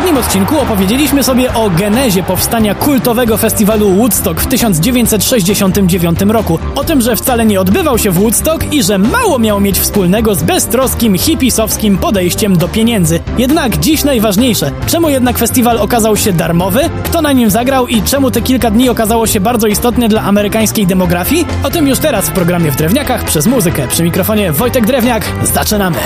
poprzednim odcinku opowiedzieliśmy sobie o genezie powstania kultowego festiwalu Woodstock w 1969 roku. O tym, że wcale nie odbywał się w Woodstock i że mało miał mieć wspólnego z beztroskim, hipisowskim podejściem do pieniędzy. Jednak dziś najważniejsze. Czemu jednak festiwal okazał się darmowy? Kto na nim zagrał i czemu te kilka dni okazało się bardzo istotne dla amerykańskiej demografii? O tym już teraz w programie w Drewniakach przez muzykę. Przy mikrofonie Wojtek Drewniak. Zaczynamy!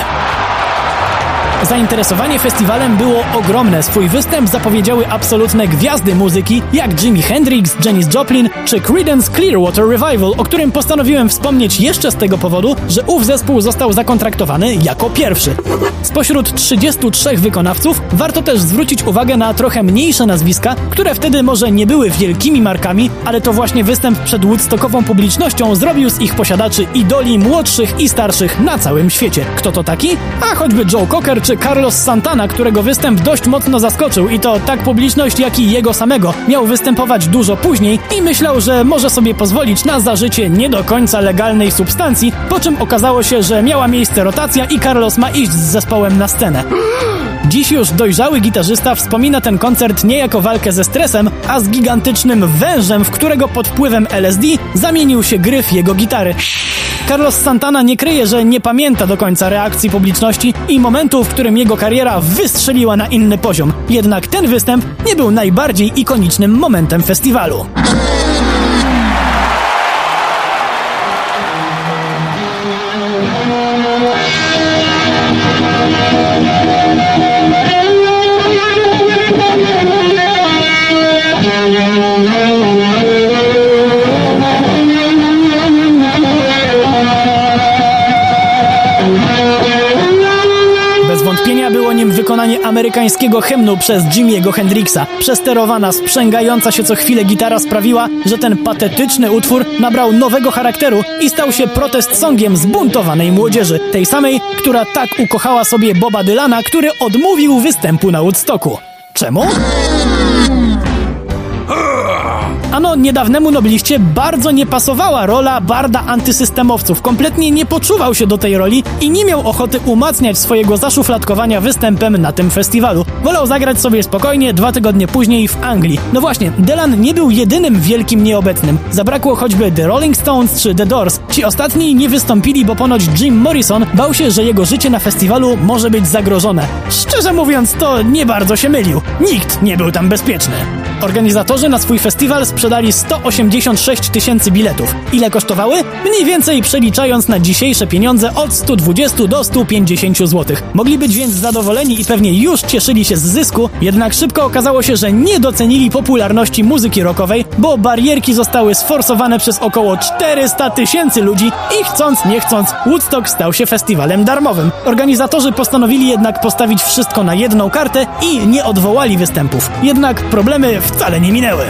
Zainteresowanie festiwalem było ogromne. Swój występ zapowiedziały absolutne gwiazdy muzyki, jak Jimi Hendrix, Janis Joplin czy Creedence Clearwater Revival, o którym postanowiłem wspomnieć jeszcze z tego powodu, że ów zespół został zakontraktowany jako pierwszy. Spośród 33 wykonawców warto też zwrócić uwagę na trochę mniejsze nazwiska, które wtedy może nie były wielkimi markami, ale to właśnie występ przed woodstockową publicznością zrobił z ich posiadaczy idoli młodszych i starszych na całym świecie. Kto to taki? A choćby Joe Cocker czy Carlos Santana, którego występ dość mocno zaskoczył i to tak publiczność, jak i jego samego. Miał występować dużo później i myślał, że może sobie pozwolić na zażycie nie do końca legalnej substancji, po czym okazało się, że miała miejsce rotacja i Carlos ma iść z zespołem na scenę. Dziś już dojrzały gitarzysta wspomina ten koncert nie jako walkę ze stresem, a z gigantycznym wężem, w którego pod wpływem LSD zamienił się gryf jego gitary. Carlos Santana nie kryje, że nie pamięta do końca reakcji publiczności i momentu, w którym jego kariera wystrzeliła na inny poziom. Jednak ten występ nie był najbardziej ikonicznym momentem festiwalu. Thank you. Amerykańskiego hymnu przez Jimmy'ego Hendrixa. Przesterowana, sprzęgająca się co chwilę gitara sprawiła, że ten patetyczny utwór nabrał nowego charakteru i stał się protest songiem zbuntowanej młodzieży. Tej samej, która tak ukochała sobie Boba Dylana, który odmówił występu na Woodstocku. Czemu? Ano, niedawnemu nobliście bardzo nie pasowała rola barda antysystemowców. Kompletnie nie poczuwał się do tej roli i nie miał ochoty umacniać swojego zaszufladkowania występem na tym festiwalu. Wolał zagrać sobie spokojnie dwa tygodnie później w Anglii. No właśnie, Dylan nie był jedynym wielkim nieobecnym. Zabrakło choćby The Rolling Stones czy The Doors. Ci ostatni nie wystąpili, bo ponoć Jim Morrison bał się, że jego życie na festiwalu może być zagrożone. Szczerze mówiąc, to nie bardzo się mylił. Nikt nie był tam bezpieczny. Organizatorzy na swój festiwal sprzedali 186 tysięcy biletów. Ile kosztowały? Mniej więcej przeliczając na dzisiejsze pieniądze od 120 do 150 zł. Mogli być więc zadowoleni i pewnie już cieszyli się z zysku, jednak szybko okazało się, że nie docenili popularności muzyki rockowej, bo barierki zostały sforsowane przez około 400 tysięcy ludzi i chcąc nie chcąc Woodstock stał się festiwalem darmowym. Organizatorzy postanowili jednak postawić wszystko na jedną kartę i nie odwołali występów. Jednak problemy wcale nie minęły.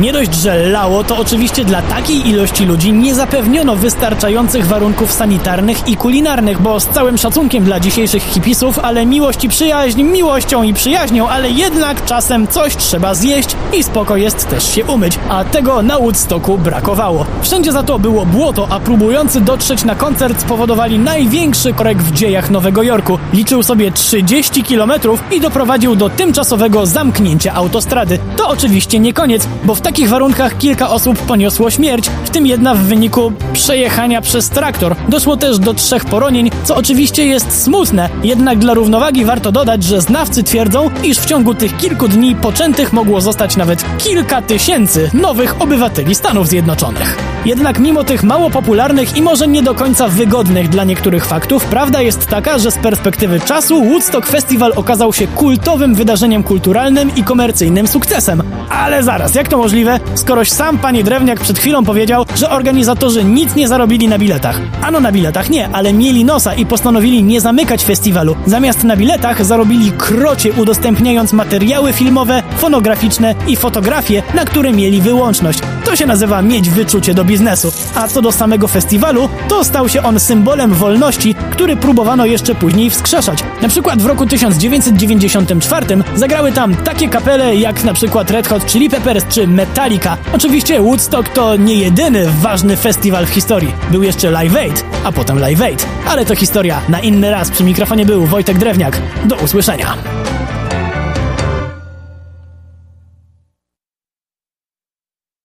Nie dość, że lało, to oczywiście dla takiej ilości ludzi nie zapewniono wystarczających warunków sanitarnych i kulinarnych, bo z całym szacunkiem dla dzisiejszych hipisów, ale miłość i przyjaźń miłością i przyjaźnią, ale jednak czasem coś trzeba zjeść i spoko jest też się umyć, a tego na Woodstocku brakowało. Wszędzie za to było błoto, a próbujący dotrzeć na koncert spowodowali największy korek w dziejach Nowego Jorku. Liczył sobie 30 km i doprowadził do tymczasowego zamknięcia autostrady. To oczywiście nie koniec, bo w takich warunkach kilka osób poniosło śmierć, w tym jedna w wyniku przejechania przez traktor. Doszło też do trzech poronień, co oczywiście jest smutne, jednak dla równowagi warto dodać, że znawcy twierdzą, iż w ciągu tych kilku dni poczętych mogło zostać nawet kilka tysięcy nowych obywateli Stanów Zjednoczonych. Jednak mimo tych mało popularnych i może nie do końca wygodnych dla niektórych faktów, prawda jest taka, że z perspektywy czasu Woodstock Festival okazał się kultowym wydarzeniem kulturalnym i komercyjnym sukcesem. Ale zaraz, jak to możliwe, skoroś sam panie Drewniak przed chwilą powiedział, że organizatorzy nic nie zarobili na biletach. Ano na biletach nie, ale mieli nosa i postanowili nie zamykać festiwalu. Zamiast na biletach zarobili krocie udostępniając materiały filmowe, fonograficzne i fotografie, na które mieli wyłączność. To się nazywa mieć wyczucie do biznesu. A co do samego festiwalu, to stał się on symbolem wolności, który próbowano jeszcze później wskrzeszać. Na przykład w roku 1994 zagrały tam takie kapele jak na przykład Red Hot Chili Peppers czy Metallica. Oczywiście Woodstock to nie jedyny ważny festiwal w historii. Był jeszcze Live Aid, a potem Live Aid. Ale to historia na inny raz. Przy mikrofonie był Wojtek Drewniak. Do usłyszenia.